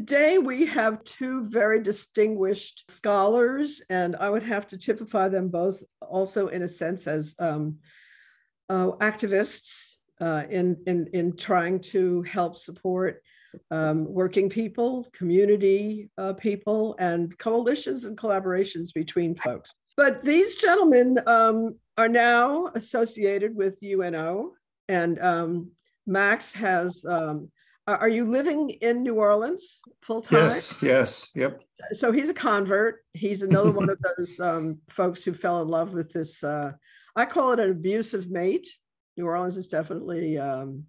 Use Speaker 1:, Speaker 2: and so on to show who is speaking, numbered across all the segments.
Speaker 1: today we have two very distinguished scholars, and I would have to typify them both also in a sense as um, uh, activists uh, in, in, in trying to help support um, working people, community uh, people, and coalitions and collaborations between folks. But these gentlemen um, are now associated with UNO, and um, Max has. Um, are you living in New Orleans full time?
Speaker 2: Yes, yes, yep.
Speaker 1: So he's a convert. He's another one of those um, folks who fell in love with this. Uh, I call it an abusive mate. New Orleans is definitely um,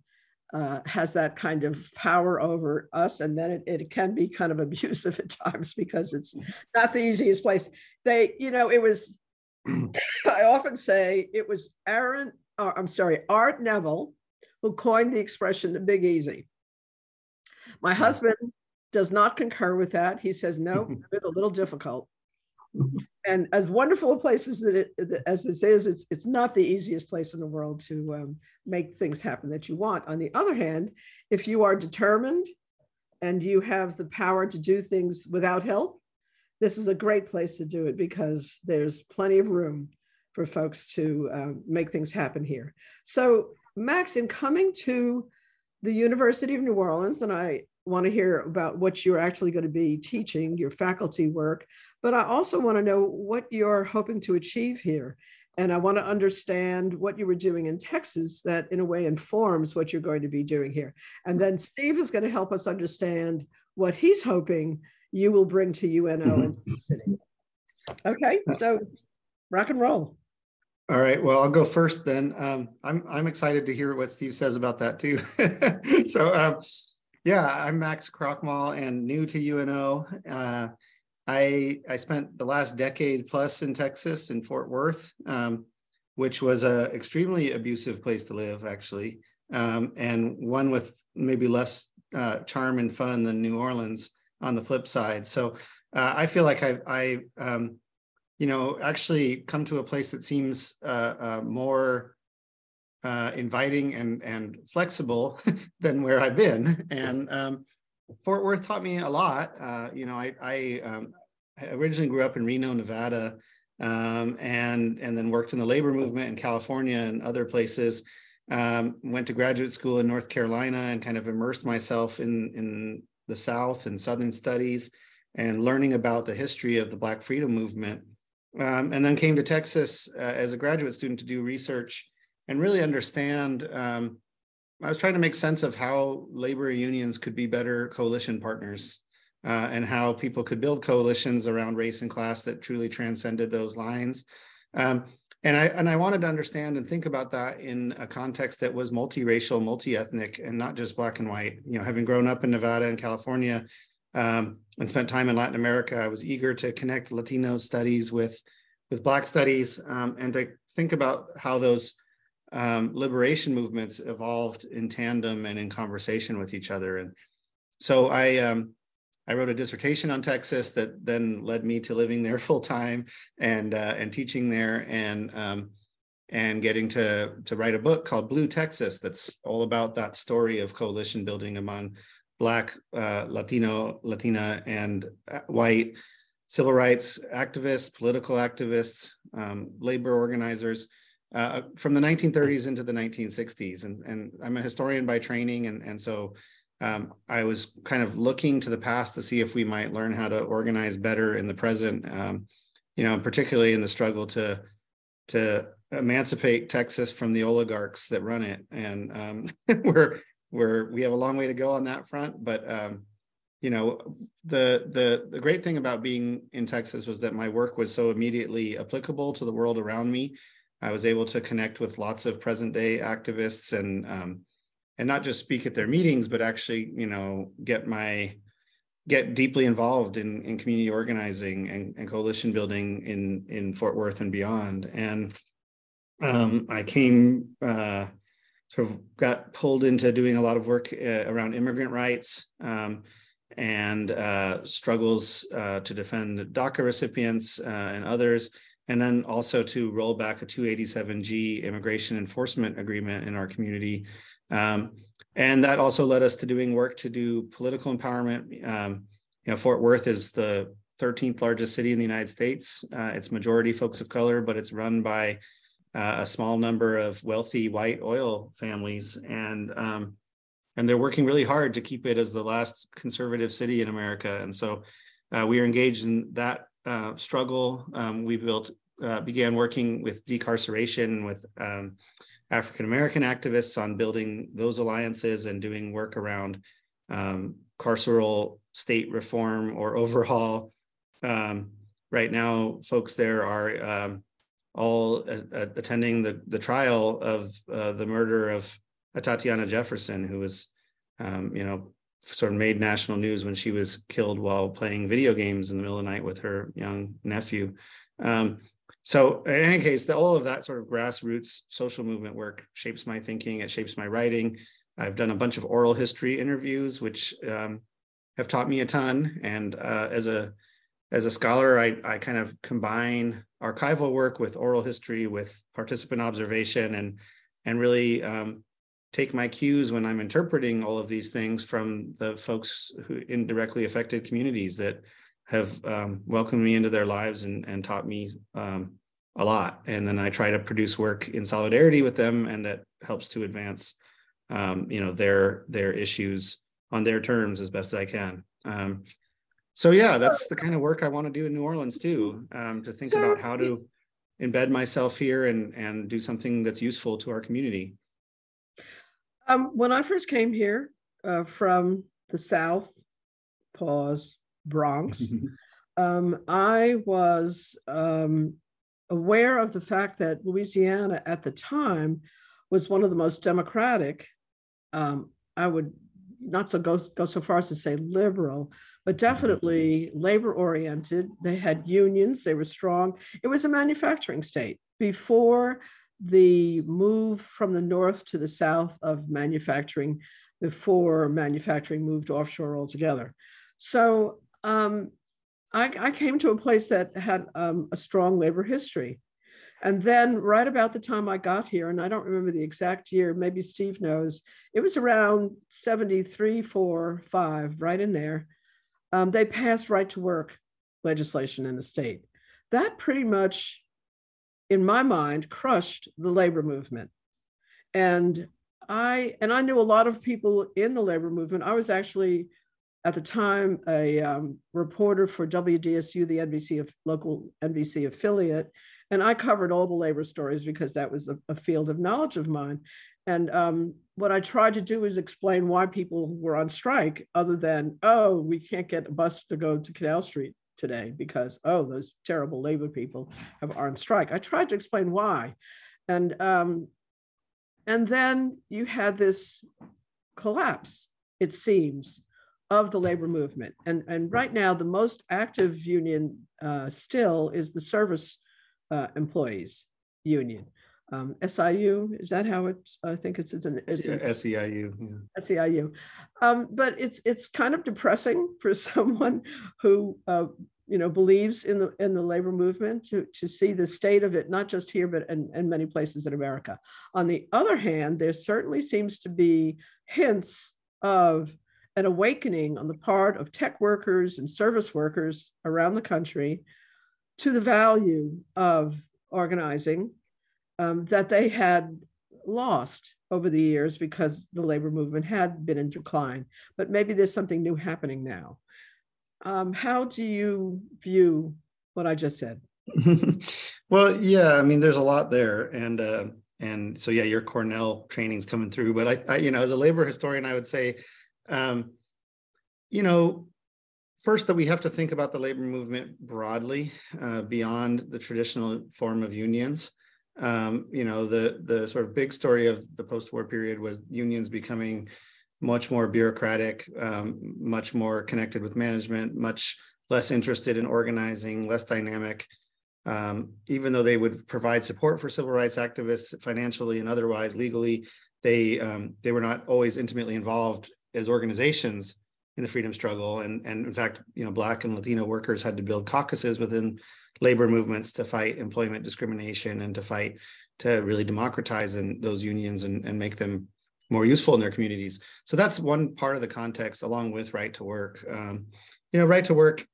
Speaker 1: uh, has that kind of power over us. And then it, it can be kind of abusive at times because it's not the easiest place. They, you know, it was, I often say it was Aaron, uh, I'm sorry, Art Neville who coined the expression the big easy. My husband does not concur with that. He says, no, it's a little difficult and as wonderful a place as, it, as this is, it's, it's not the easiest place in the world to um, make things happen that you want. On the other hand, if you are determined and you have the power to do things without help, this is a great place to do it because there's plenty of room for folks to um, make things happen here. So, Max, in coming to the University of New Orleans, and I want to hear about what you're actually going to be teaching, your faculty work, but I also want to know what you're hoping to achieve here. And I want to understand what you were doing in Texas that, in a way, informs what you're going to be doing here. And then Steve is going to help us understand what he's hoping you will bring to UNO mm-hmm. and the city. Okay, so rock and roll.
Speaker 2: All right. Well, I'll go first then. Um, I'm I'm excited to hear what Steve says about that too. so, um, yeah, I'm Max Krochmal and new to UNO. Uh, I I spent the last decade plus in Texas in Fort Worth, um, which was a extremely abusive place to live, actually, um, and one with maybe less uh, charm and fun than New Orleans on the flip side. So uh, I feel like I I um, you know actually come to a place that seems uh, uh more uh, inviting and and flexible than where I've been. And um, Fort Worth taught me a lot. Uh, you know, I I, um, I, originally grew up in Reno, Nevada, um, and and then worked in the labor movement in California and other places. Um, went to graduate school in North Carolina and kind of immersed myself in in the South and Southern studies and learning about the history of the Black Freedom Movement. Um, and then came to Texas uh, as a graduate student to do research and really understand. Um, I was trying to make sense of how labor unions could be better coalition partners uh, and how people could build coalitions around race and class that truly transcended those lines. Um, and I and I wanted to understand and think about that in a context that was multiracial, multi-ethnic, and not just black and white. You know, having grown up in Nevada and California um, and spent time in Latin America, I was eager to connect Latino studies with with Black studies um, and to think about how those um, liberation movements evolved in tandem and in conversation with each other. And so I um, I wrote a dissertation on Texas that then led me to living there full time and uh, and teaching there and um, and getting to to write a book called Blue Texas that's all about that story of coalition building among Black, uh, Latino, Latina, and uh, white civil rights activists, political activists, um, labor organizers uh, from the 1930s into the 1960s. And, and I'm a historian by training. And, and so um, I was kind of looking to the past to see if we might learn how to organize better in the present, um, you know, particularly in the struggle to, to emancipate Texas from the oligarchs that run it. And um, we're, we're, we have a long way to go on that front, but um, you know the the the great thing about being in Texas was that my work was so immediately applicable to the world around me I was able to connect with lots of present day activists and um, and not just speak at their meetings, but actually, you know, get my get deeply involved in, in community organizing and, and coalition building in in Fort Worth and beyond. And um, I came uh, sort of got pulled into doing a lot of work uh, around immigrant rights um, and uh, struggles uh, to defend DACA recipients uh, and others and then also to roll back a 287G immigration enforcement agreement in our community. Um, and that also led us to doing work to do political empowerment. Um, you know, Fort Worth is the 13th largest city in the United States. Uh, it's majority folks of color, but it's run by uh, a small number of wealthy white oil families, and um, and they're working really hard to keep it as the last conservative city in America. And so uh, we are engaged in that uh, struggle. Um, we built uh, began working with decarceration with um, African American activists on building those alliances and doing work around um, carceral state reform or overhaul. Um, right now, folks there are um, all attending the, the trial of uh, the murder of Tatiana Jefferson, who was, um, you know, sort of made national news when she was killed while playing video games in the middle of the night with her young nephew. Um, so in any case, the, all of that sort of grassroots social movement work shapes my thinking. It shapes my writing. I've done a bunch of oral history interviews, which um, have taught me a ton. And uh, as a as a scholar, I, I kind of combine archival work with oral history, with participant observation, and and really um, take my cues when I'm interpreting all of these things from the folks who indirectly affected communities that have um, welcomed me into their lives and, and taught me um, a lot. And then I try to produce work in solidarity with them, and that helps to advance, um, you know, their their issues on their terms as best as I can. Um, so yeah, that's the kind of work I want to do in New Orleans too. Um, to think about how to embed myself here and and do something that's useful to our community.
Speaker 1: Um, when I first came here uh, from the South, pause Bronx, um, I was um, aware of the fact that Louisiana at the time was one of the most democratic. Um, I would not so go, go so far as to say liberal, but definitely labor oriented. They had unions, they were strong. It was a manufacturing state before the move from the north to the south of manufacturing, before manufacturing moved offshore altogether. So um, I, I, came to a place that had um, a strong labor history. And then, right about the time I got here, and I don't remember the exact year, maybe Steve knows, it was around 73, 4, 5, right in there. Um, they passed right to work legislation in the state. That pretty much, in my mind, crushed the labor movement. And I and I knew a lot of people in the labor movement. I was actually at the time a um, reporter for WDSU, the NBC of local NBC affiliate, and I covered all the labor stories because that was a, a field of knowledge of mine. And um, what I tried to do is explain why people were on strike, other than oh, we can't get a bus to go to Canal Street today because oh, those terrible labor people have on strike. I tried to explain why, and um, and then you had this collapse. It seems of the labor movement. And, and right now, the most active union uh, still is the service uh, employees union. Um, SIU, is that how it's, I think it's, it's an
Speaker 2: it's yeah, SEIU.
Speaker 1: Yeah. SEIU. Um, but it's, it's kind of depressing for someone who, uh, you know, believes in the, in the labor movement to, to see the state of it, not just here, but in, in many places in America. On the other hand, there certainly seems to be hints of an awakening on the part of tech workers and service workers around the country to the value of organizing um, that they had lost over the years because the labor movement had been in decline. But maybe there's something new happening now. Um, how do you view what I just said?
Speaker 2: well, yeah, I mean, there's a lot there, and uh, and so yeah, your Cornell training's coming through. But I, I, you know, as a labor historian, I would say um, you know, first that we have to think about the labor movement broadly uh, beyond the traditional form of unions. Um, you know, the the sort of big story of the post-war period was unions becoming much more bureaucratic, um, much more connected with management, much less interested in organizing, less dynamic. Um, even though they would provide support for civil rights activists financially and otherwise legally, they um, they were not always intimately involved as organizations in the freedom struggle. And, and in fact, you know, Black and Latino workers had to build caucuses within labor movements to fight employment discrimination and to fight to really democratize in those unions and, and make them more useful in their communities. So that's one part of the context, along with right to work. Um, you know, right to work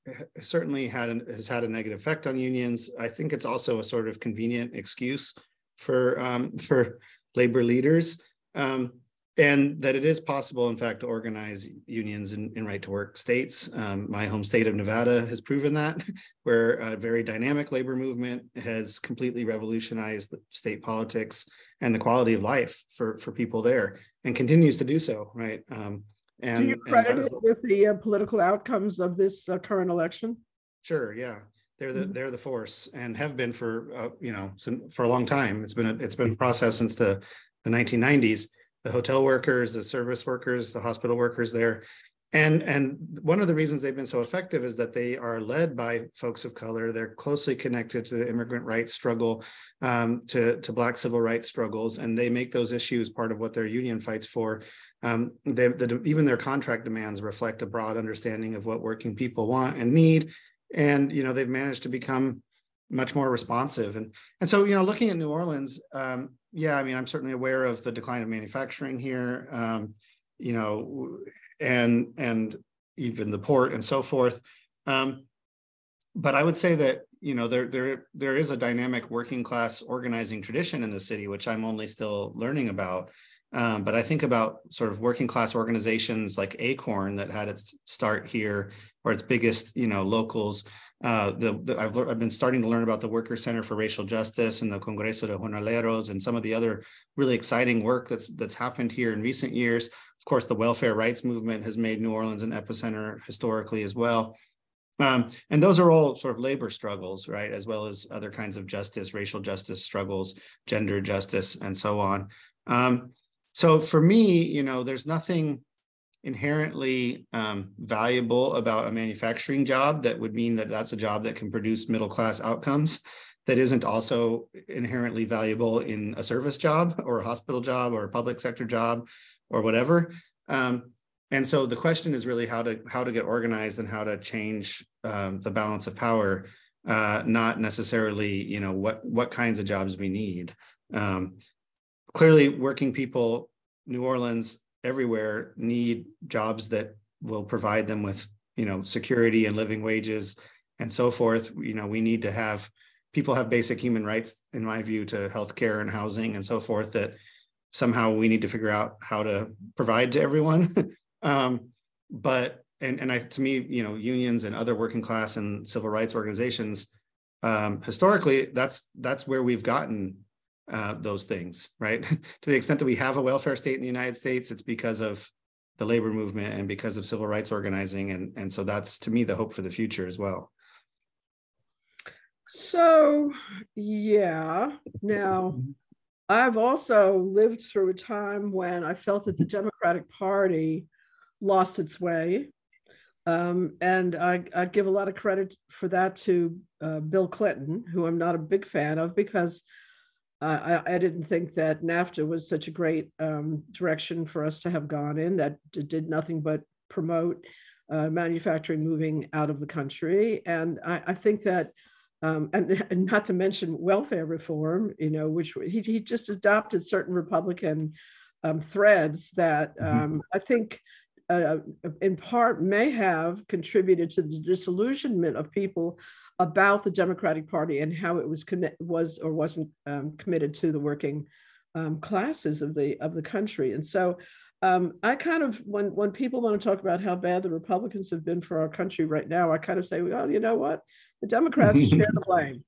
Speaker 2: certainly had an, has had a negative effect on unions. I think it's also a sort of convenient excuse for um, for labor leaders. Um, and that it is possible, in fact, to organize unions in, in right to work states. Um, my home state of Nevada has proven that, where a very dynamic labor movement has completely revolutionized state politics and the quality of life for, for people there and continues to do so, right? Um,
Speaker 1: and, do you credit it with the uh, political outcomes of this uh, current election?
Speaker 2: Sure, yeah. They're the mm-hmm. they're the force and have been for uh, you know for a long time. It's been a, it's been a process since the the 1990s the hotel workers, the service workers, the hospital workers there. And, and one of the reasons they've been so effective is that they are led by folks of color. They're closely connected to the immigrant rights struggle, um, to, to Black civil rights struggles, and they make those issues part of what their union fights for. Um, they, the, even their contract demands reflect a broad understanding of what working people want and need. And you know they've managed to become much more responsive. And and so you know looking at New Orleans, um, yeah, I mean, I'm certainly aware of the decline of manufacturing here, um, you know, and and even the port and so forth. Um, but I would say that you know there there there is a dynamic working class organizing tradition in the city, which I'm only still learning about. Um, but I think about sort of working class organizations like Acorn that had its start here, or its biggest, you know, locals uh, the, the I've, I've been starting to learn about the Worker Center for Racial Justice and the Congreso de Jornaleros and some of the other really exciting work that's that's happened here in recent years. Of course, the welfare rights movement has made New Orleans an epicenter historically as well. Um, and those are all sort of labor struggles, right, as well as other kinds of justice, racial justice struggles, gender justice, and so on. Um, so for me, you know, there's nothing inherently um, valuable about a manufacturing job that would mean that that's a job that can produce middle class outcomes that isn't also inherently valuable in a service job or a hospital job or a public sector job or whatever. Um, and so the question is really how to how to get organized and how to change um, the balance of power uh, not necessarily you know what what kinds of jobs we need. Um, clearly working people new orleans everywhere need jobs that will provide them with you know security and living wages and so forth. You know we need to have people have basic human rights in my view to healthcare and housing and so forth that somehow we need to figure out how to provide to everyone. Um, but and and I to me you know unions and other working class and civil rights organizations um, historically that's that's where we've gotten uh, those things, right? to the extent that we have a welfare state in the United States, it's because of the labor movement and because of civil rights organizing. And, and so that's to me the hope for the future as well.
Speaker 1: So, yeah. Now. I've also lived through a time when I felt that the Democratic Party lost its way. Um, and I, I, give a lot of credit for that to uh, Bill Clinton, who I'm not a big fan of because I, I, didn't think that NAFTA was such a great um, direction for us to have gone in that did nothing but promote uh, manufacturing moving out of the country. And I, I think that, um, and, and, not to mention welfare reform, you know, which he, he just adopted certain Republican um, threads that mm-hmm. Um, I think uh, in part may have contributed to the disillusionment of people about the Democratic Party and how it was was or wasn't um, committed to the working um, classes of the of the country. And so um, I kind of when when people want to talk about how bad the Republicans have been for our country right now, I kind of say, well, you know what, the Democrats share the blame.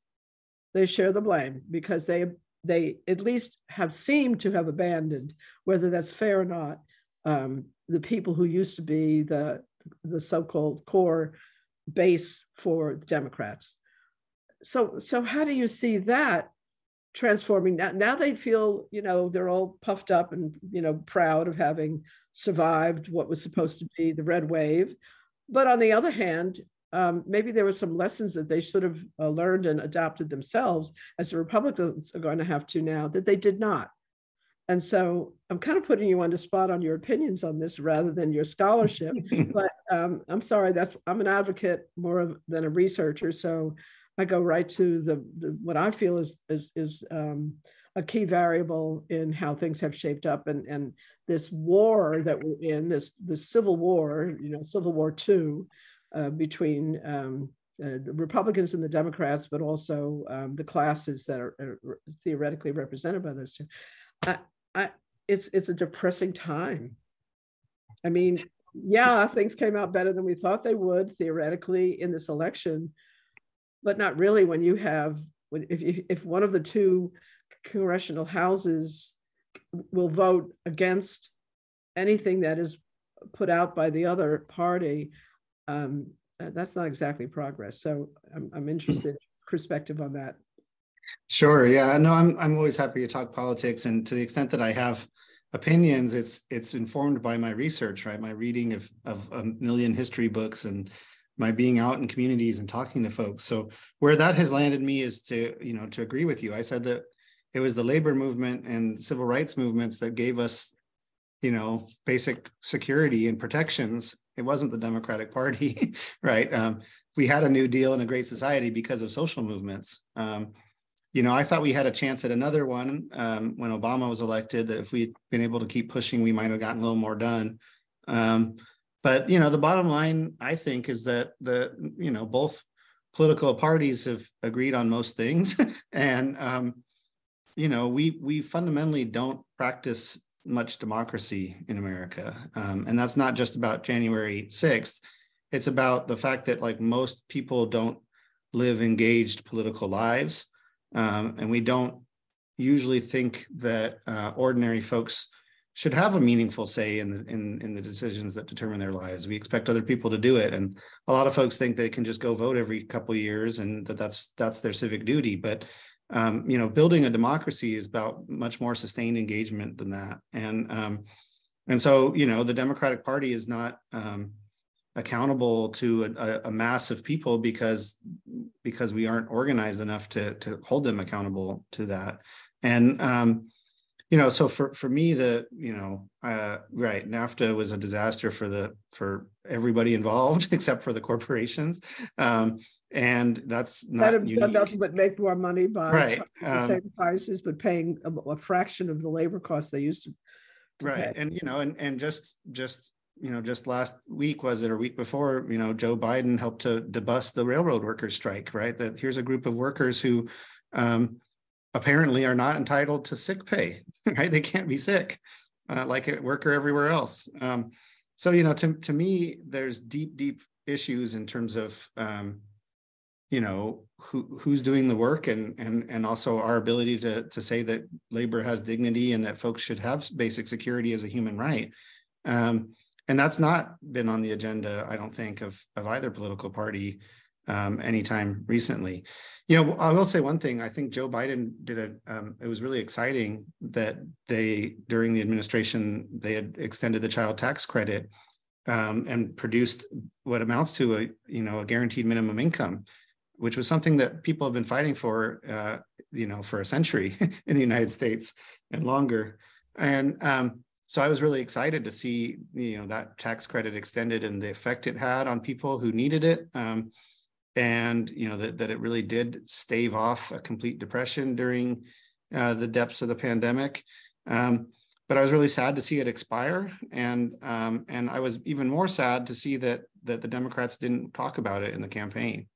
Speaker 1: They share the blame because they they at least have seemed to have abandoned, whether that's fair or not, um, the people who used to be the the so-called core base for the Democrats. So, so how do you see that transforming now? Now they feel, you know, they're all puffed up and, you know, proud of having survived what was supposed to be the red wave. But on the other hand, um, maybe there were some lessons that they should have uh, learned and adopted themselves, as the Republicans are going to have to now, that they did not. And so I'm kind of putting you on the spot on your opinions on this rather than your scholarship. but um, I'm sorry, that's I'm an advocate more of, than a researcher. So I go right to the, the what I feel is is, is um, a key variable in how things have shaped up and and this war that we're in this the civil war you know civil war two uh, between um, uh, the republicans and the democrats but also um, the classes that are, are, theoretically represented by those two I, I, it's it's a depressing time i mean yeah things came out better than we thought they would theoretically in this election but not really when you have if, if, if one of the two congressional houses will vote against anything that is put out by the other party, um, that's not exactly progress. So I'm, I'm interested in perspective on that.
Speaker 2: Sure. Yeah. No, I'm I'm always happy to talk politics, and to the extent that I have opinions, it's it's informed by my research, right? My reading of of a million history books and my being out in communities and talking to folks. So where that has landed me is to you know to agree with you. I said that it was the labor movement and civil rights movements that gave us you know basic security and protections it wasn't the democratic party right um, we had a new deal and a great society because of social movements um, you know i thought we had a chance at another one um, when obama was elected that if we'd been able to keep pushing we might have gotten a little more done. Um, but you know the bottom line i think is that the you know both political parties have agreed on most things. And um, you know, we we fundamentally don't practice much democracy in America, um, and that's not just about January sixth. It's about the fact that like most people don't live engaged political lives, um, and we don't usually think that uh, ordinary folks should have a meaningful say in the in in the decisions that determine their lives. We expect other people to do it, and a lot of folks think they can just go vote every couple years and that that's that's their civic duty. But um, you know, building a democracy is about much more sustained engagement than that. And um, and so, you know, the Democratic Party is not um, accountable to a, a, mass of people because because we aren't organized enough to to hold them accountable to that. And um, you know, so for for me, the you know, uh, right, NAFTA was a disaster for the for everybody involved except for the corporations. Um, and that's not
Speaker 1: that unique. nothing but make more money by right. Um, same prices, but paying a, a, fraction of the labor costs they used to.
Speaker 2: to right, pay. and you know, and and just just you know, just last week was it or week before? You know, Joe Biden helped to, to bust the railroad workers strike. Right, that here's a group of workers who um, apparently are not entitled to sick pay. Right, they can't be sick uh, like a worker everywhere else. Um, so you know, to to me, there's deep, deep issues in terms of um, you know who who's doing the work and and and also our ability to to say that labor has dignity and that folks should have basic security as a human right um, and that's not been on the agenda i don't think of of either political party um, anytime recently you know i will say one thing i think joe biden did a um, it was really exciting that they during the administration they had extended the child tax credit um, and produced what amounts to a you know a guaranteed minimum income which was something that people have been fighting for, uh, you know, for a century in the United States and longer. And um, so I was really excited to see, you know, that tax credit extended and the effect it had on people who needed it. Um, and, you know, that, that it really did stave off a complete depression during uh, the depths of the pandemic. Um, but I was really sad to see it expire, and um, and I was even more sad to see that that the Democrats didn't talk about it in the campaign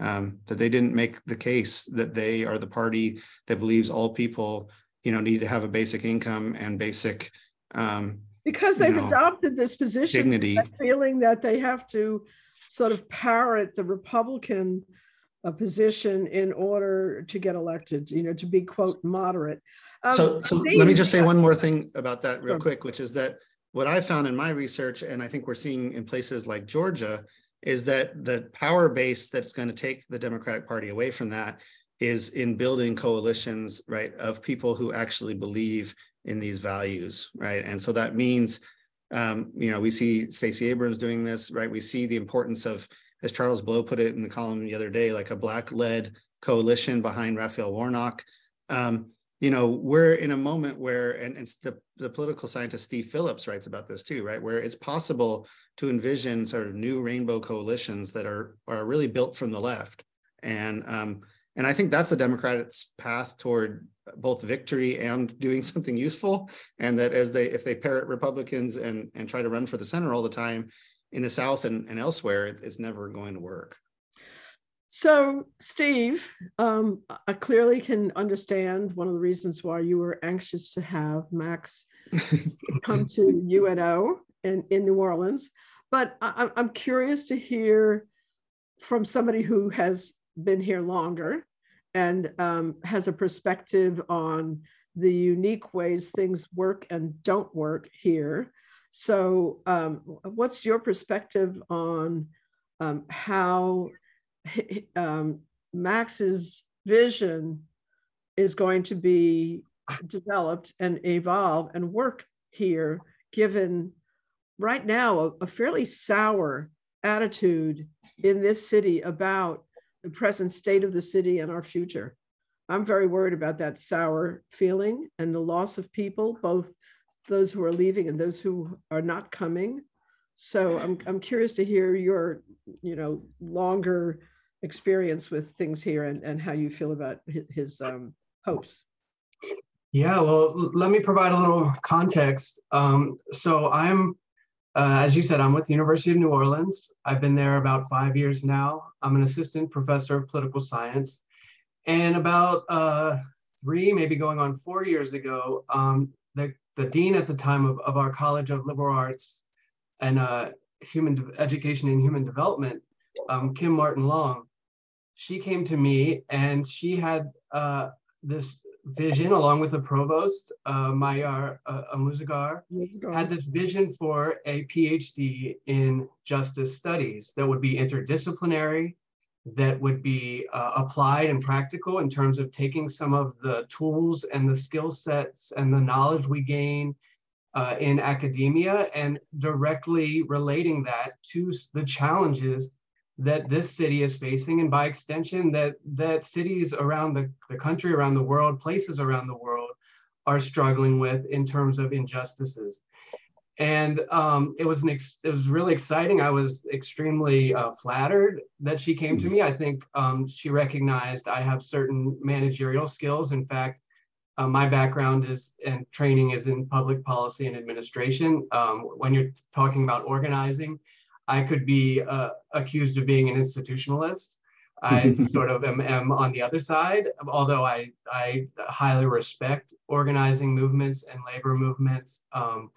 Speaker 2: um, that they didn't make the case that they are the party that believes all people, you know, need to have a basic income and basic. Um,
Speaker 1: because they've know, adopted this position, dignity, feeling that they have to sort of parrot the Republican uh, position in order to get elected, you know, to be quote moderate.
Speaker 2: Um, so, so let me just say one more thing about that real sure. quick, which is that what I found in my research, and I think we're seeing in places like Georgia, is that the power base that's going to take the Democratic Party away from that is in building coalitions, right, of people who actually believe in these values, right? And so that means, um, you know, we see Stacey Abrams doing this, right? We see the importance of, as Charles Blow put it in the column the other day, like a black-led coalition behind Raphael Warnock. Um, you know, we're in a moment where, and, and the, the political scientist Steve Phillips writes about this too, right? Where it's possible to envision sort of new rainbow coalitions that are are really built from the left. And um, and I think that's the Democrats' path toward both victory and doing something useful. And that as they, if they parrot Republicans and, and try to run for the center all the time in the South and, and elsewhere, it, it's never going to work.
Speaker 1: So, Steve, um, I clearly can understand one of the reasons why you were anxious to have Max come to UNO in, in New Orleans. But I, I'm curious to hear from somebody who has been here longer and um, has a perspective on the unique ways things work and don't work here. So, um, what's your perspective on um, how um, Max's vision is going to be developed and evolve and work here, given right now a, a fairly sour attitude in this city about the present state of the city and our future. I'm very worried about that sour feeling and the loss of people, both those who are leaving and those who are not coming. So I'm, I'm curious to hear your, you know, longer experience with things here and, and how you feel about his, um, hopes.
Speaker 3: Yeah, well, let me provide a little context. Um, so I'm, uh, as you said, I'm with the University of New Orleans. I've been there about five years now. I'm an assistant professor of political science. And about uh, three, maybe going on four years ago, um, the, the dean at the time of, of our College of Liberal Arts and uh, Human Education and Human Development, um, Kim Martin Long, she came to me and she had uh, this vision along with the provost, uh, Mahyar uh, Amouzegar, had this vision for a PhD in justice studies that would be interdisciplinary, that would be uh, applied and practical in terms of taking some of the tools and the skill sets and the knowledge we gain uh, in academia and directly relating that to the challenges that this city is facing and by extension that that cities around the, the country around the world places around the world are struggling with in terms of injustices. And um, it was an ex- it was really exciting. I was extremely uh, flattered that she came to me. I think um, she recognized i have certain managerial skills. In fact uh, my background is and training is in public policy and administration. Um, when you're talking about organizing I could be uh, accused of being an institutionalist. I sort of am, am, on the other side, although I, I highly respect organizing movements and labor movements. Um,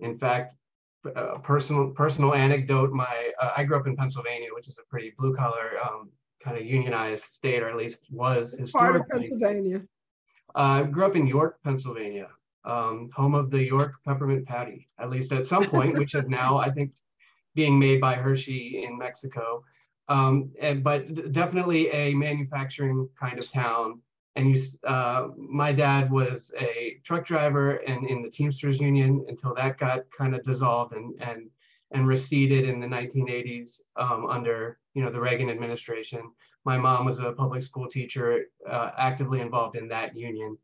Speaker 3: in fact, a personal personal anecdote. My uh, I grew up in Pennsylvania, which is a pretty blue collar um, kind of unionized state, or at least was historically.
Speaker 1: Part of Pennsylvania.
Speaker 3: I uh, grew up in York, Pennsylvania, um, home of the York peppermint patty, at least at some point, which is now I think being made by Hershey in Mexico. Um, and, but definitely a manufacturing kind of town. And you, uh, my dad was a truck driver and in the Teamsters Union until that got kind of dissolved and and and receded in the 1980s um, under you know the Reagan administration. My mom was a public school teacher, uh, actively involved in that union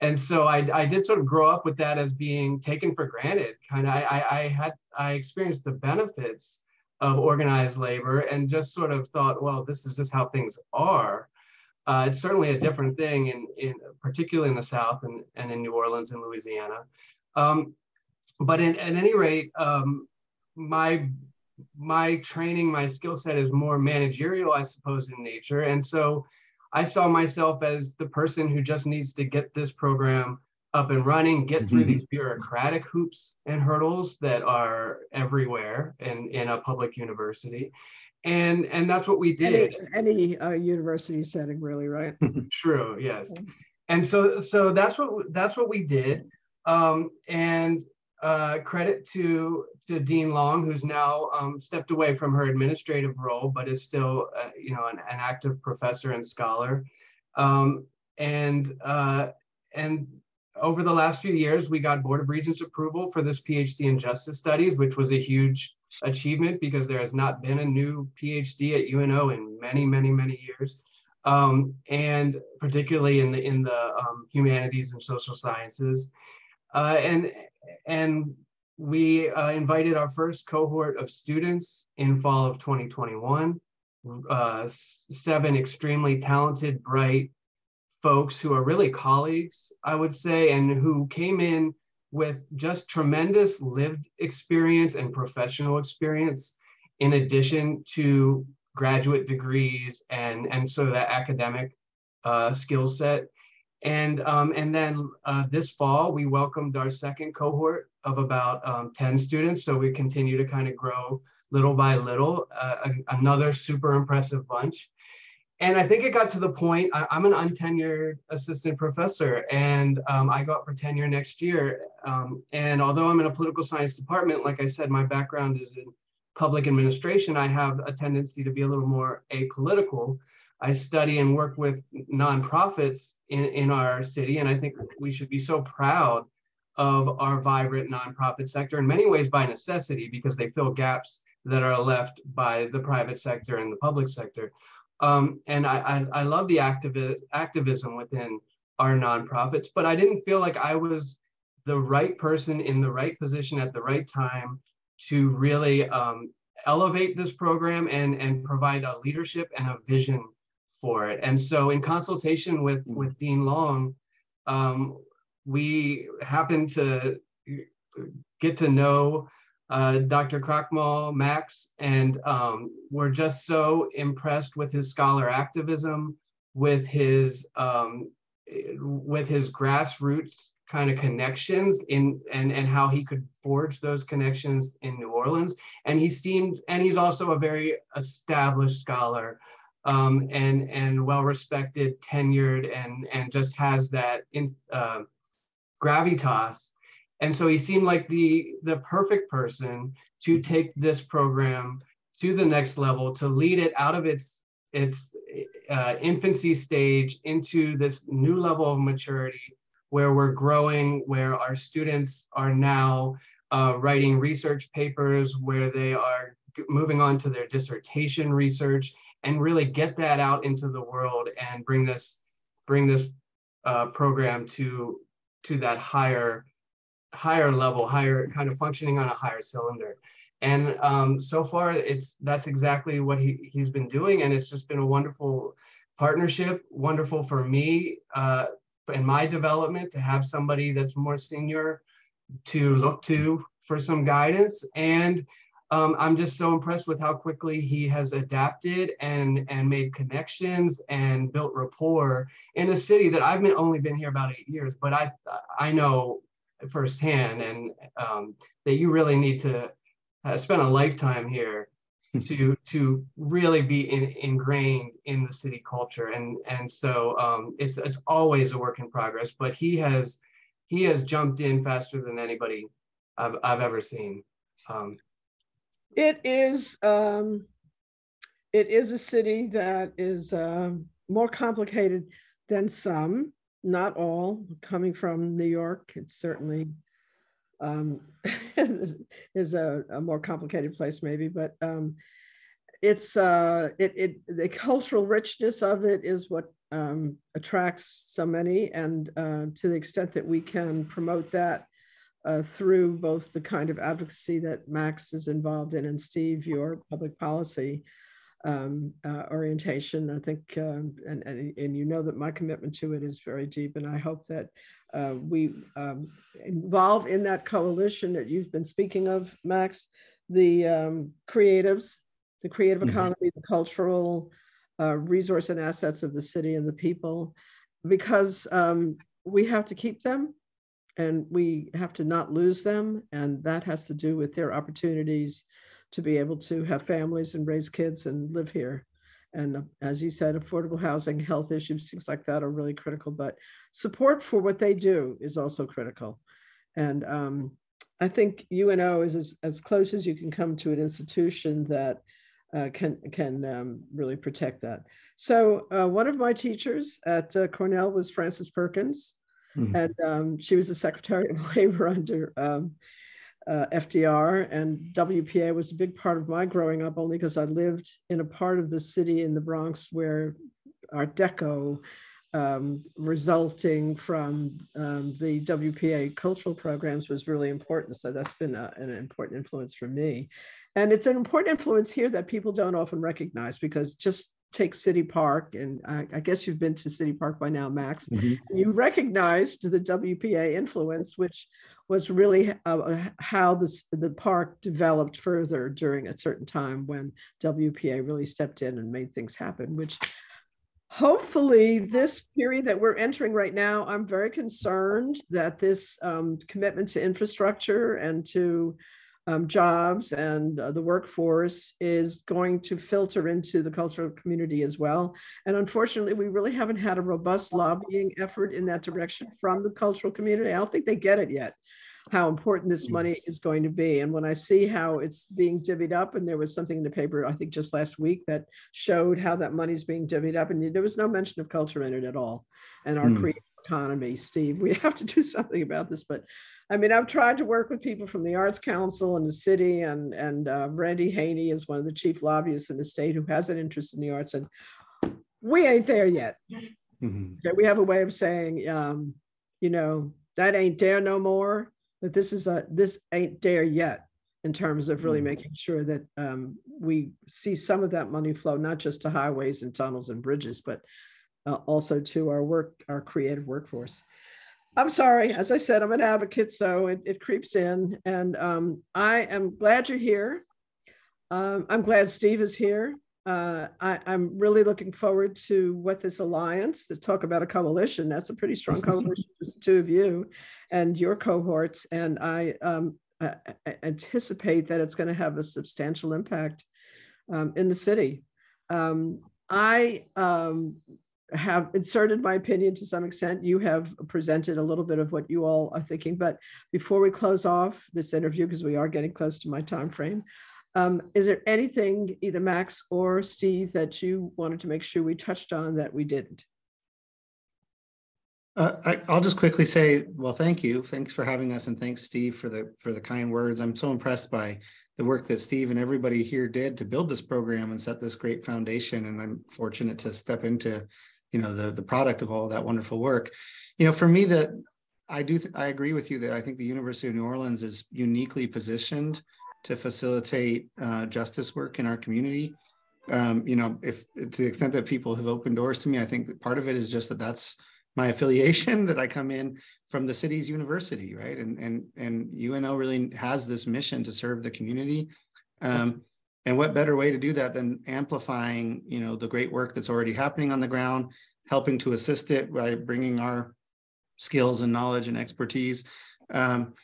Speaker 3: and so I, I did sort of grow up with that as being taken for granted. Kind of, I, I had I experienced the benefits of organized labor and just sort of thought, well, this is just how things are. Uh, it's certainly a different thing in, in particularly in the South and, and in New Orleans and Louisiana. Um, but in, at any rate, um, my my training, my skill set is more managerial, I suppose, in nature. And so I saw myself as the person who just needs to get this program up and running, get through mm-hmm. these bureaucratic hoops and hurdles that are everywhere in, in a public university. And and that's what we did.
Speaker 1: Any, any uh, university setting, really, right?
Speaker 3: True. Yes. And so so that's what that's what we did. Um, and uh, credit to to Dean Long, who's now um, stepped away from her administrative role, but is still, uh, you know, an, an, active professor and scholar. Um, and uh, and over the last few years, we got Board of Regents approval for this PhD in Justice Studies, which was a huge achievement because there has not been a new PhD at UNO in many, many, many years. Um, and particularly in the in the um, humanities and social sciences. Uh, and and we uh, invited our first cohort of students in fall of 2021. Uh, seven extremely talented, bright, folks who are really colleagues, I would say, and who came in with just tremendous lived experience and professional experience in addition to graduate degrees and, and sort of that academic uh, skill set. And, um, and then uh, this fall, we welcomed our second cohort of about um, 10 students. So we continue to kind of grow little by little, uh, another super impressive bunch. And I think it got to the point, I, am an untenured assistant professor and um, I go up for tenure next year. Um, and although I'm in a political science department, like I said, my background is in public administration, I have a tendency to be a little more apolitical. I study and work with nonprofits in, in our city, and I think we should be so proud of our vibrant nonprofit sector in many ways by necessity because they fill gaps that are left by the private sector and the public sector. Um, and I, I, I, love the activi- activism within our nonprofits, but I didn't feel like I was the right person in the right position at the right time to really um, elevate this program and, and provide a leadership and a vision for it. And so in consultation with, with Dean Long, um, we happened to get to know uh, Dr. Krochmal, Max, and um, we're just so impressed with his scholar activism, with his um, with his grassroots kind of connections in and and how he could forge those connections in New Orleans. And he seemed, and he's also a very established scholar um, and and well respected, tenured, and and just has that in, uh, gravitas. And so he seemed like the the perfect person to take this program to the next level to lead it out of its its uh, infancy stage into this new level of maturity where we're growing where our students are now uh, writing research papers where they are moving on to their dissertation research and really get that out into the world and bring this bring this uh, program to to that higher higher level, higher kind of functioning on a higher cylinder. And um, so far, it's that's exactly what he, he's been doing. And it's just been a wonderful partnership, wonderful for me uh, in my development to have somebody that's more senior to look to for some guidance. And um, I'm just so impressed with how quickly he has adapted and and made connections and built rapport in a city that I've been only been here about eight years, but I I know firsthand, and um, that you really need to uh, spend a lifetime here to to really be in, ingrained in the city culture. And and so um, it's it's always a work in progress. But he has he has jumped in faster than anybody I've I've ever seen. Um,
Speaker 1: it is um, it is a city that is uh, more complicated than some not all coming from New York. it certainly um, is a, a, more complicated place, maybe, but um, it's uh, it, it the cultural richness of it is what um, attracts so many, and uh, to the extent that we can promote that uh, through both the kind of advocacy that Max is involved in and Steve, your public policy, um, uh, orientation. I think, um, and, and, and you know that my commitment to it is very deep, and I hope that uh, we um, involve in that coalition that you've been speaking of, Max, the um, creatives, the creative mm-hmm. economy, the cultural uh, resource and assets of the city and the people, because um, we have to keep them and we have to not lose them, and that has to do with their opportunities to be able to have families and raise kids and live here. And uh, as you said, affordable housing, health issues, things like that are really critical. But support for what they do is also critical. And um, I think UNO is as, as, close as you can come to an institution that uh, can can um, really protect that. So uh, one of my teachers at uh, Cornell was Frances Perkins, mm-hmm. and um, she was the Secretary of Labor under um, uh, FDR and WPA was a big part of my growing up only because I lived in a part of the city in the Bronx where Art Deco um, resulting from um, the WPA cultural programs was really important. So that's been a, an important influence for me. And it's an important influence here that people don't often recognize because just take City Park, and I, I guess you've been to City Park by now, Max. Mm-hmm. You recognized the WPA influence, which was really uh, uh, how this, the park developed further during a certain time when WPA really stepped in and made things happen, which hopefully this period that we're entering right now, I'm very concerned that this um, commitment to infrastructure and to um, jobs and uh, the workforce is going to filter into the cultural community as well. And unfortunately, we really haven't had a robust lobbying effort in that direction from the cultural community. I don't think they get it yet how important this mm. money is going to be. And when I see how it's being divvied up, and there was something in the paper, I think just last week, that showed how that money is being divvied up, and there was no mention of culture in it at all. And our mm. creative economy, Steve, we have to do something about this. But I mean, I've tried to work with people from the Arts Council and the city, and and uh, Randy Haney is one of the chief lobbyists in the state who has an interest in the arts, and we ain't there yet. Mm-hmm. Okay, we have a way of saying, um, you know, that ain't there no more but this is a this ain't there yet in terms of really mm. making sure that um, we see some of that money flow not just to highways and tunnels and bridges, but uh, also to our work, our creative workforce. I'm sorry, as I said, I'm an advocate, so it, it creeps in, and um, I am glad you're here. Um, I'm glad Steve is here. Uh, I, am really looking forward to what this alliance, to talk about a coalition, that's a pretty strong coalition, just the two of you and your cohorts. And I, um, I, I anticipate that it's going to have a substantial impact um, in the city. Um, I um, have inserted my opinion to some extent. You have presented a little bit of what you all are thinking. But before we close off this interview, because we are getting close to my time frame, um, is there anything, either Max or Steve, that you wanted to make sure we touched on that we didn't?
Speaker 2: Uh, I, will just quickly say, well, thank you. Thanks for having us, and thanks, Steve, for the for the kind words. I'm so impressed by the work that Steve and everybody here did to build this program and set this great foundation. And I'm fortunate to step into, you know, the the product of all that wonderful work. You know, for me, that I do I agree with you that I think the University of New Orleans is uniquely positioned to facilitate uh, justice work in our community. Um, you know, if to the extent that people have opened doors to me, I think that part of it is just that that's my affiliation that I come in from the city's university, right? And and and UNO really has this mission to serve the community. Um, and what better way to do that than amplifying, you know, the great work that's already happening on the ground, helping to assist it by bringing our skills and knowledge and expertise. Um,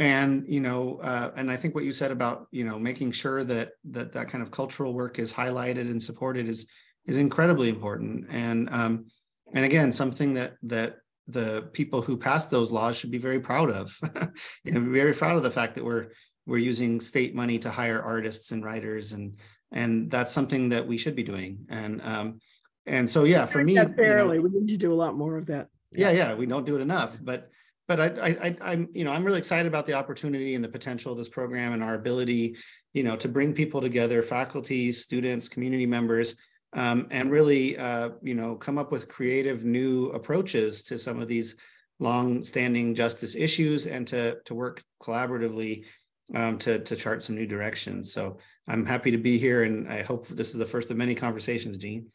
Speaker 2: and you know uh, and i think what you said about you know making sure that that that kind of cultural work is highlighted and supported is is incredibly important and um and again something that that the people who passed those laws should be very proud of you know very proud of the fact that we're we're using state money to hire artists and writers and and that's something that we should be doing. And um and so yeah for me
Speaker 1: barely you know, we need to do a lot more of that.
Speaker 2: Yeah yeah we don't do it enough but but I, I, I, am you know, I'm really excited about the opportunity and the potential of this program and our ability, you know, to bring people together, faculty, students, community members, um, and really, uh, you know, come up with creative new approaches to some of these long-standing justice issues and to to work collaboratively um, to to chart some new directions. So I'm happy to be here, and I hope this is the first of many conversations, Jean.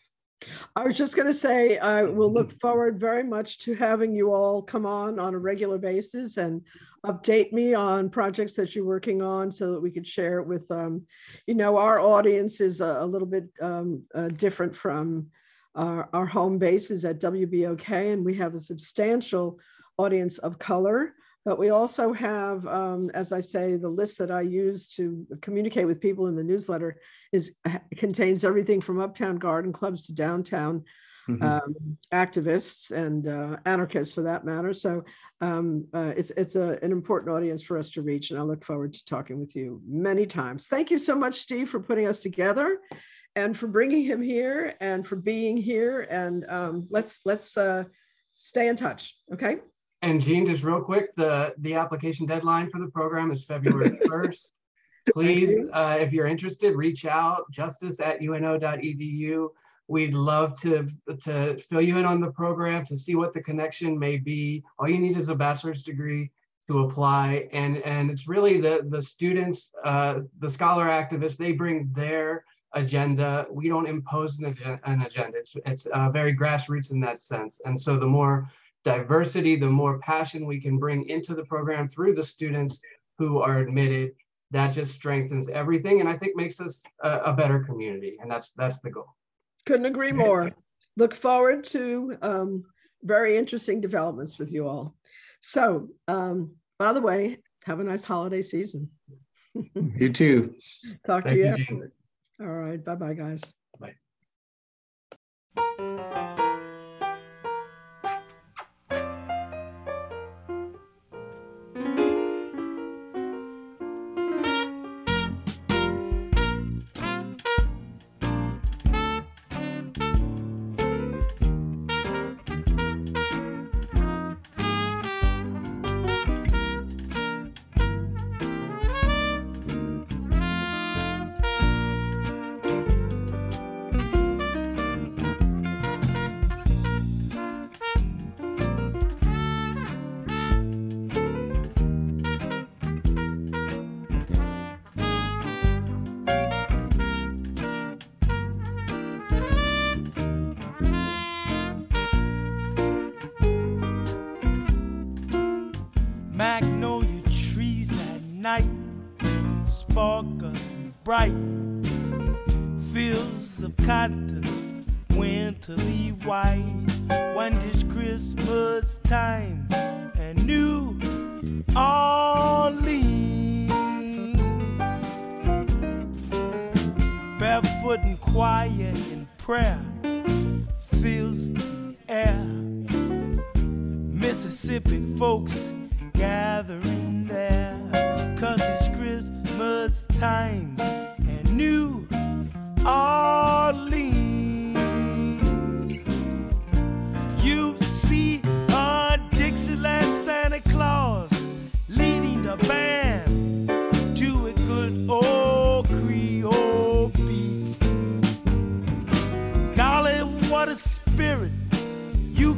Speaker 1: I was just going to say, I will look forward very much to having you all come on on a regular basis and update me on projects that you're working on so that we could share it with, um, you know, our audience is a, a little bit um, uh, different from our, our home bases at WBOK, and we have a substantial audience of color. But we also have, um, as I say, the list that I use to communicate with people in the newsletter is contains everything from uptown garden clubs to downtown mm-hmm. um, activists and uh, anarchists, for that matter. So um, uh, it's it's a, an important audience for us to reach, and I look forward to talking with you many times. Thank you so much, Steve, for putting us together, and for bringing him here, and for being here. And um, let's let's uh, stay in touch. Okay.
Speaker 3: And Jean, just real quick, the, the application deadline for the program is February 1st. Please, uh, if you're interested, reach out, justice at uno.edu. We'd love to, to fill you in on the program, to see what the connection may be. All you need is a bachelor's degree to apply. And, and it's really the, the students, uh, the scholar activists, they bring their
Speaker 4: agenda. We don't impose an, an agenda. It's, it's uh, very grassroots in that sense. And so the more diversity, the more passion we can bring into the program through the students who are admitted, that just strengthens everything. And I think makes us a, a better community. And that's, that's the goal.
Speaker 1: Couldn't agree more. Look forward to um, very interesting developments with you all. So, um, by the way, have a nice holiday season.
Speaker 2: you too.
Speaker 1: Talk Thank to you, you. All right. Bye bye, guys.
Speaker 4: Bye.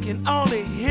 Speaker 4: can only hear.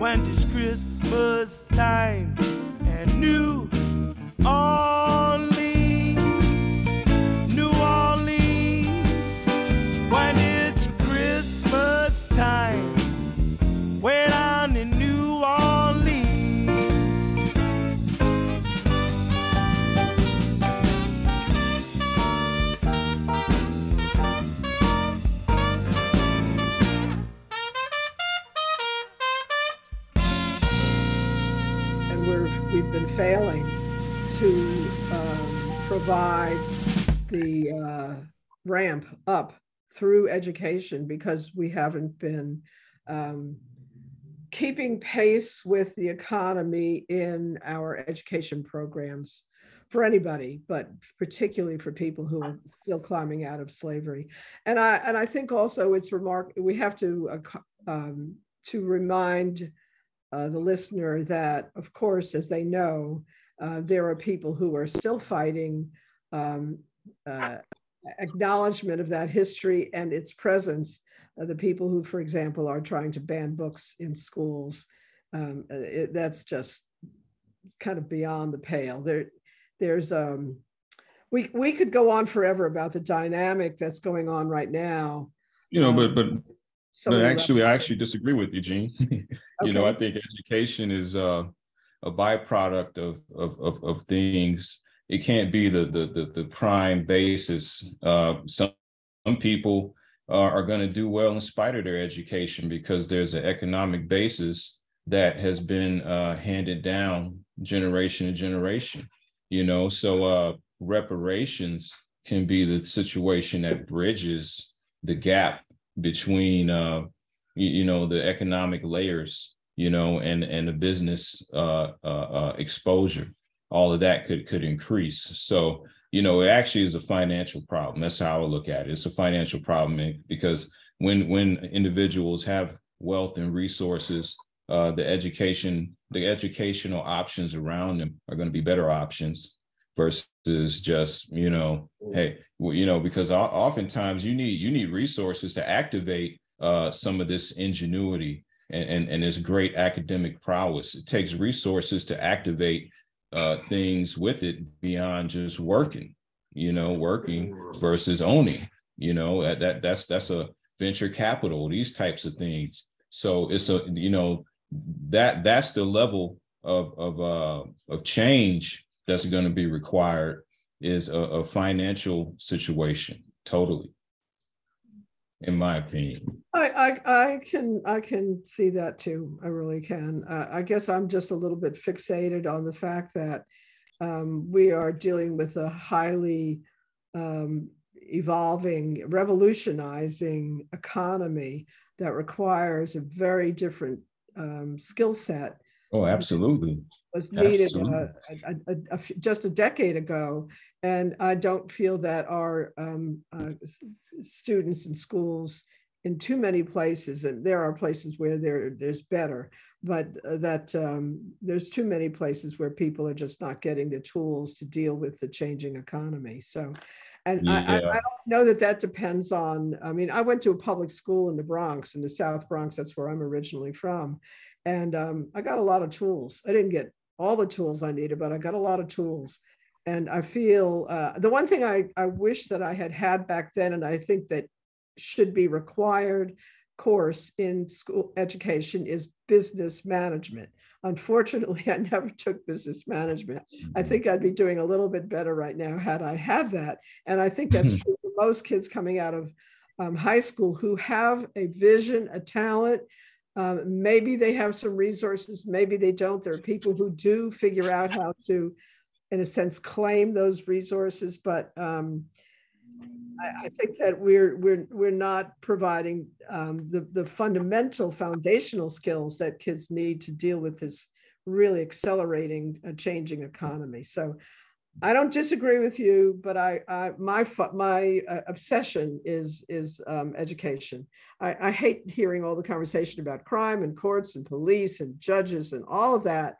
Speaker 4: when it's Christmas time.
Speaker 1: And new ramp up through education because we haven't been um, keeping pace with the economy in our education programs for anybody, but particularly for people who are still climbing out of slavery. And I and I think also it's remark we have to uh, um, to remind uh, the listener that, of course, as they know, uh, there are people who are still fighting um, uh, acknowledgement of that history and its presence. Uh, the people who, for example, are trying to ban books in schools. Um, uh, it, that's just kind of beyond the pale. There, there's um, we we could go on forever about the dynamic that's going on right now.
Speaker 5: You know, um, but but so but actually, I actually disagree with you, Jean. you okay. know, I think education is uh, a byproduct of, of of of things. It can't be the the the, the prime basis. Uh, some some people are, are going to do well in spite of their education because there's an economic basis that has been uh, handed down generation to generation you know so uh reparations can be the situation that bridges the gap between uh you, you know the economic layers you know and and the business uh, uh, uh exposure all of that could could increase. So you know it actually is a financial problem. That's how i look at it. It's a financial problem eh, because when when individuals have wealth and resources uh, the education, the educational options around them are going to be better options versus just you know, hey, you know, because oftentimes you need you need resources to activate uh, some of this ingenuity and, and and this great academic prowess. It takes resources to activate uh, things with it beyond just working. You know, working versus owning. You know, that, that that's that's a venture capital. These types of things. So it's a you know that that's the level of of uh, of change that's going to be required is a, a, financial situation totally in my opinion
Speaker 1: I, I i can i can see that too i really can uh, i guess i'm just a little bit fixated on the fact that um, we are dealing with a highly um, evolving revolutionizing economy that requires a very different um, skill set.
Speaker 5: Oh, absolutely.
Speaker 1: Was needed uh, a, a, a, just a decade ago. And I don't feel that our um, uh, students and schools in too many places, and there are places where there, there's better, but uh, that um, there's too many places where people are just not getting the tools to deal with the changing economy. So, and yeah. I, I, I, don't know that that depends on, I mean, I went to a public school in the Bronx, in the South Bronx, that's where I'm originally from. And um, I got a lot of tools. I didn't get all the tools I needed, but I got a lot of tools. And I feel uh, the one thing I, I wish that I had had back then, and I think that should be required course in school education is business management. Unfortunately, I never took business management. I mm-hmm. think I'd be doing a little bit better right now had I had that. And I think that's mm-hmm. true for most kids coming out of um, high school who have a vision, a talent. Um, maybe they have some resources, maybe they don't. There are people who do figure out how to, in a sense, claim those resources. But um, I, I, think that we're we're we're not providing um, the the fundamental foundational skills that kids need to deal with this really accelerating, uh, changing economy. So. I don't disagree with you, but I, I my my uh, obsession is is um, education. I, I hate hearing all the conversation about crime and courts and police and judges and all of that,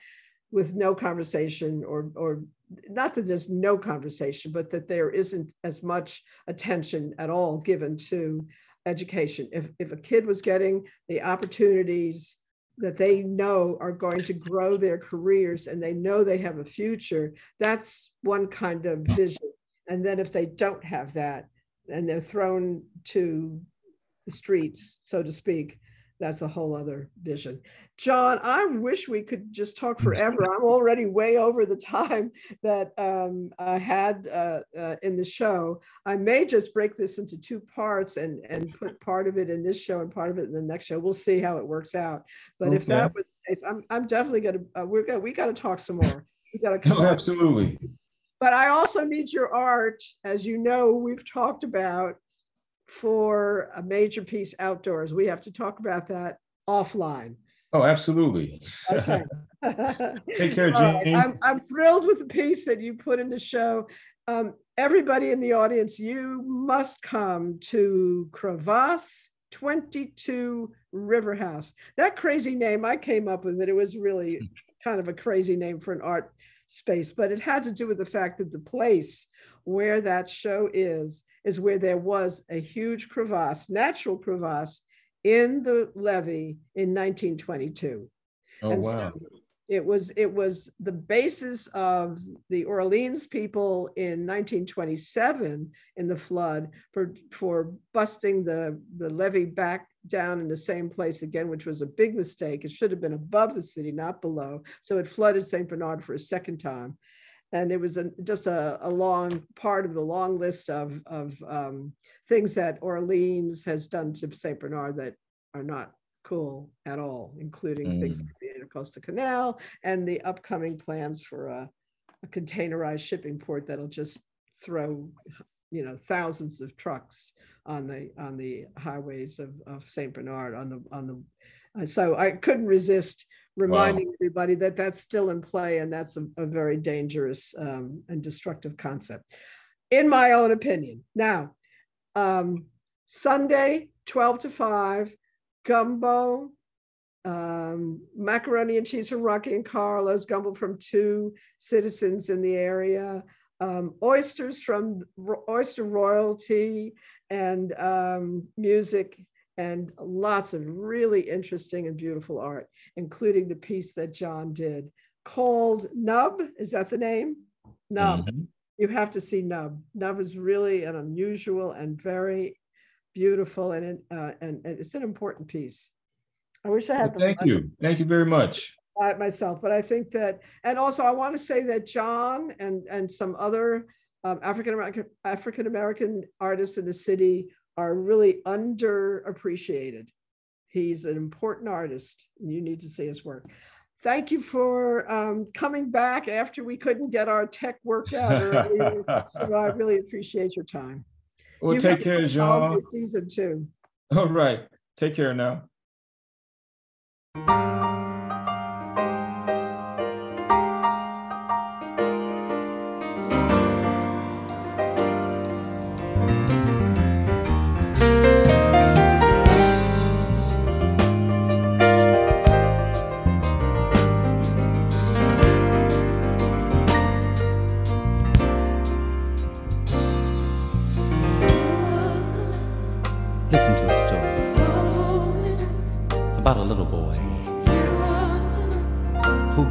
Speaker 1: with no conversation or or not that there's no conversation, but that there isn't as much attention at all given to education. If, if a kid was getting the opportunities that they know are going to grow their careers and they know they have a future, that's one kind of vision. And then if they don't have that and they're thrown to the streets, so to speak, that's a whole other vision. John, I wish we could just talk forever. I'm already way over the time that um, I had uh, uh, in the show. I may just break this into two parts and, and put part of it in this show and part of it in the next show. We'll see how it works out. But okay. if that was the case, I'm, I'm definitely going to, uh, we're going to, we got to talk some more. We got to come.
Speaker 5: Oh, absolutely.
Speaker 1: But I also need your art. As you know, we've talked about for a major piece outdoors. We have to talk about that offline.
Speaker 5: Oh, absolutely.
Speaker 1: okay.
Speaker 5: Take care, Jean.
Speaker 1: Right. I'm, I'm thrilled with the piece that you put in the show. Um, everybody in the audience, you must come to Crevasse 22 River House. That crazy name, I came up with it. It was really kind of a crazy name for an art space, but it had to do with the fact that the place where that show is, is where there was a huge crevasse, natural crevasse in the levee in 1922. Oh, and wow. So it was it was the basis of the Orleans people in 1927 in the flood for for busting the the levee back down in the same place again, which was a big mistake. It should have been above the city, not below. So it flooded St. Bernard for a second time. And it was a, just a, a, long part of the long list of, of um, things that Orleans has done to St. Bernard that are not cool at all, including mm. things like the Intercoastal Canal and the upcoming plans for a, a containerized shipping port that'll just throw you know thousands of trucks on the on the highways of, of Saint Bernard on the on the uh, so I couldn't resist reminding wow. everybody that that's still in play and that's a, a very dangerous um, and destructive concept in my own opinion now um, Sunday 12 to 5 gumbo, um, macaroni and cheese from Rocky and Carlos, gumbo from two citizens in the area, um, oysters from Oyster Royalty, and um, music, and lots of really interesting and beautiful art, including the piece that John did called Nub. Is that the name? Nub. Mm-hmm. You have to see Nub. Nub is really an unusual and very beautiful and, uh, and, and it's an important piece. I wish I had.
Speaker 5: Well, thank you. Thank you very much.
Speaker 1: Myself, but I think that, and also I want to say that John and and some other um, African American African American artists in the city are really underappreciated. He's an important artist, and you need to see his work. Thank you for um, coming back after we couldn't get our tech worked out earlier. so I really appreciate your time.
Speaker 5: Well, you take care, of Jean.
Speaker 1: Season two.
Speaker 5: All right. Take care now.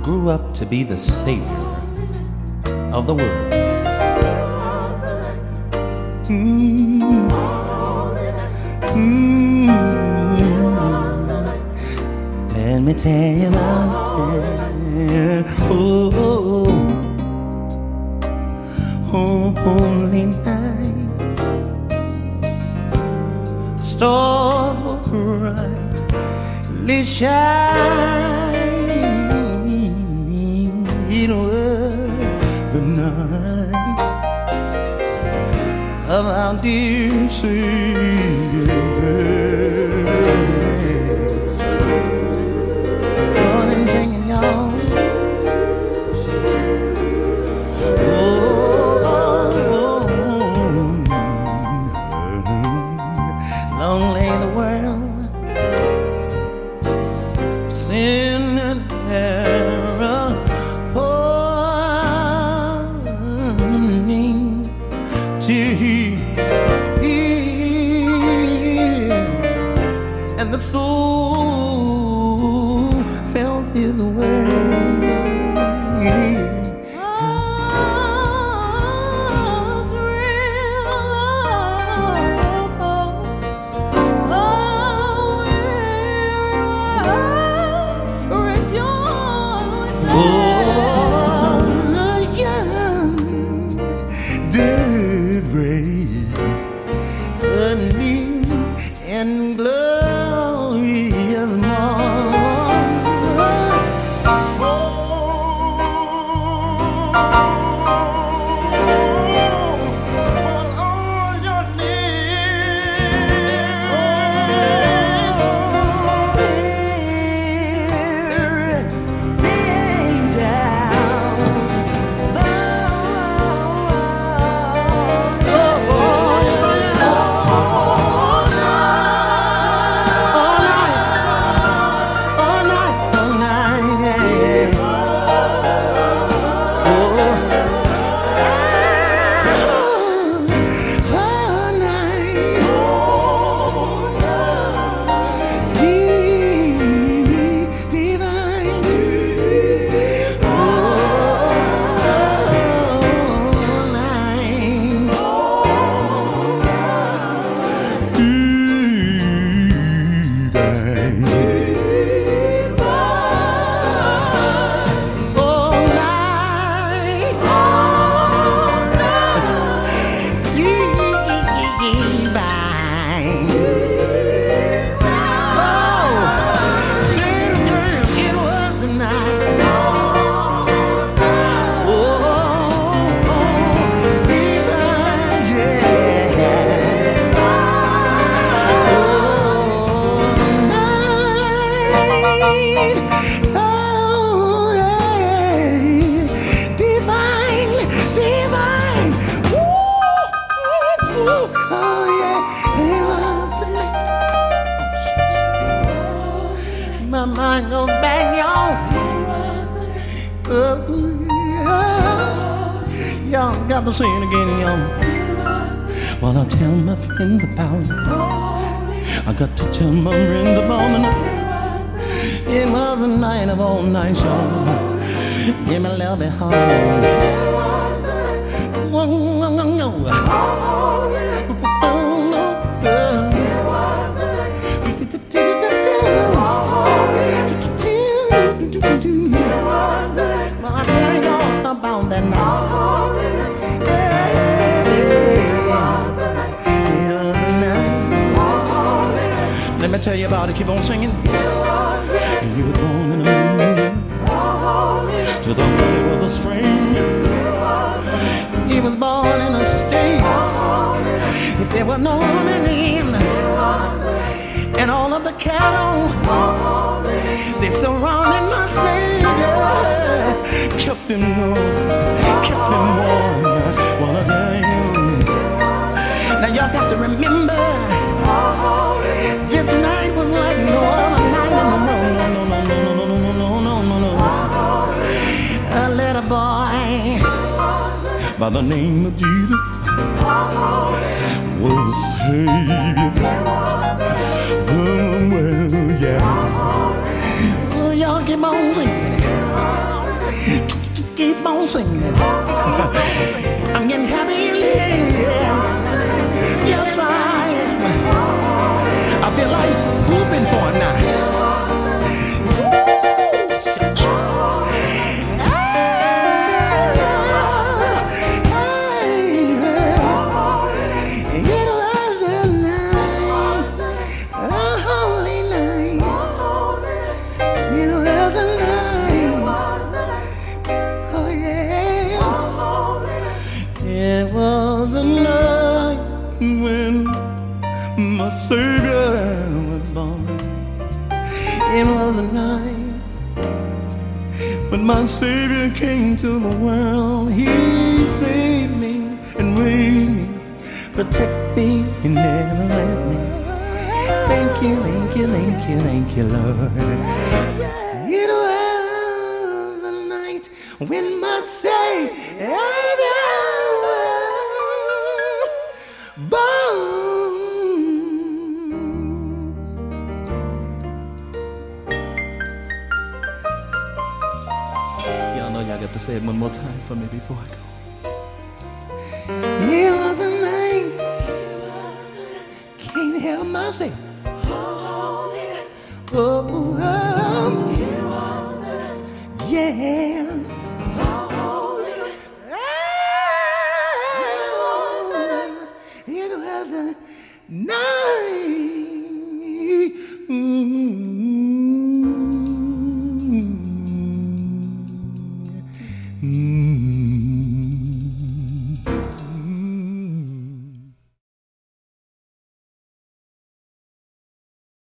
Speaker 6: Grew up to be the savior of the world. Mm. Mm. Let me tell you about. Oh, oh, oh, holy night. The stars were brightly shining. Was the night of our dear Savior's my mind goes back, y'all. Oh yeah. Y'all got to sing it again, y'all. While well, I tell my friends about it, I got to tell my friends about it. It was the night of all nights, y'all. Give me a little bit holiday. oh, whoa. Tell you about it. Keep on singing. You was born in a new to the world with a string. He was born in a state. If there were no men and all of the cattle, they surrounded my Savior, kept him warm, kept him warm. I died. Now y'all got to remember. By the name of Jesus was the Savior. Oh, well, yeah. Y'all keep on singing. Keep on singing. I'm getting happy in here. Yes, I am. I feel like whooping for a night. Thank you, thank you, Lord. It was a night when my Savior was born. Y'all know y'all got to say it one more time for me before I go.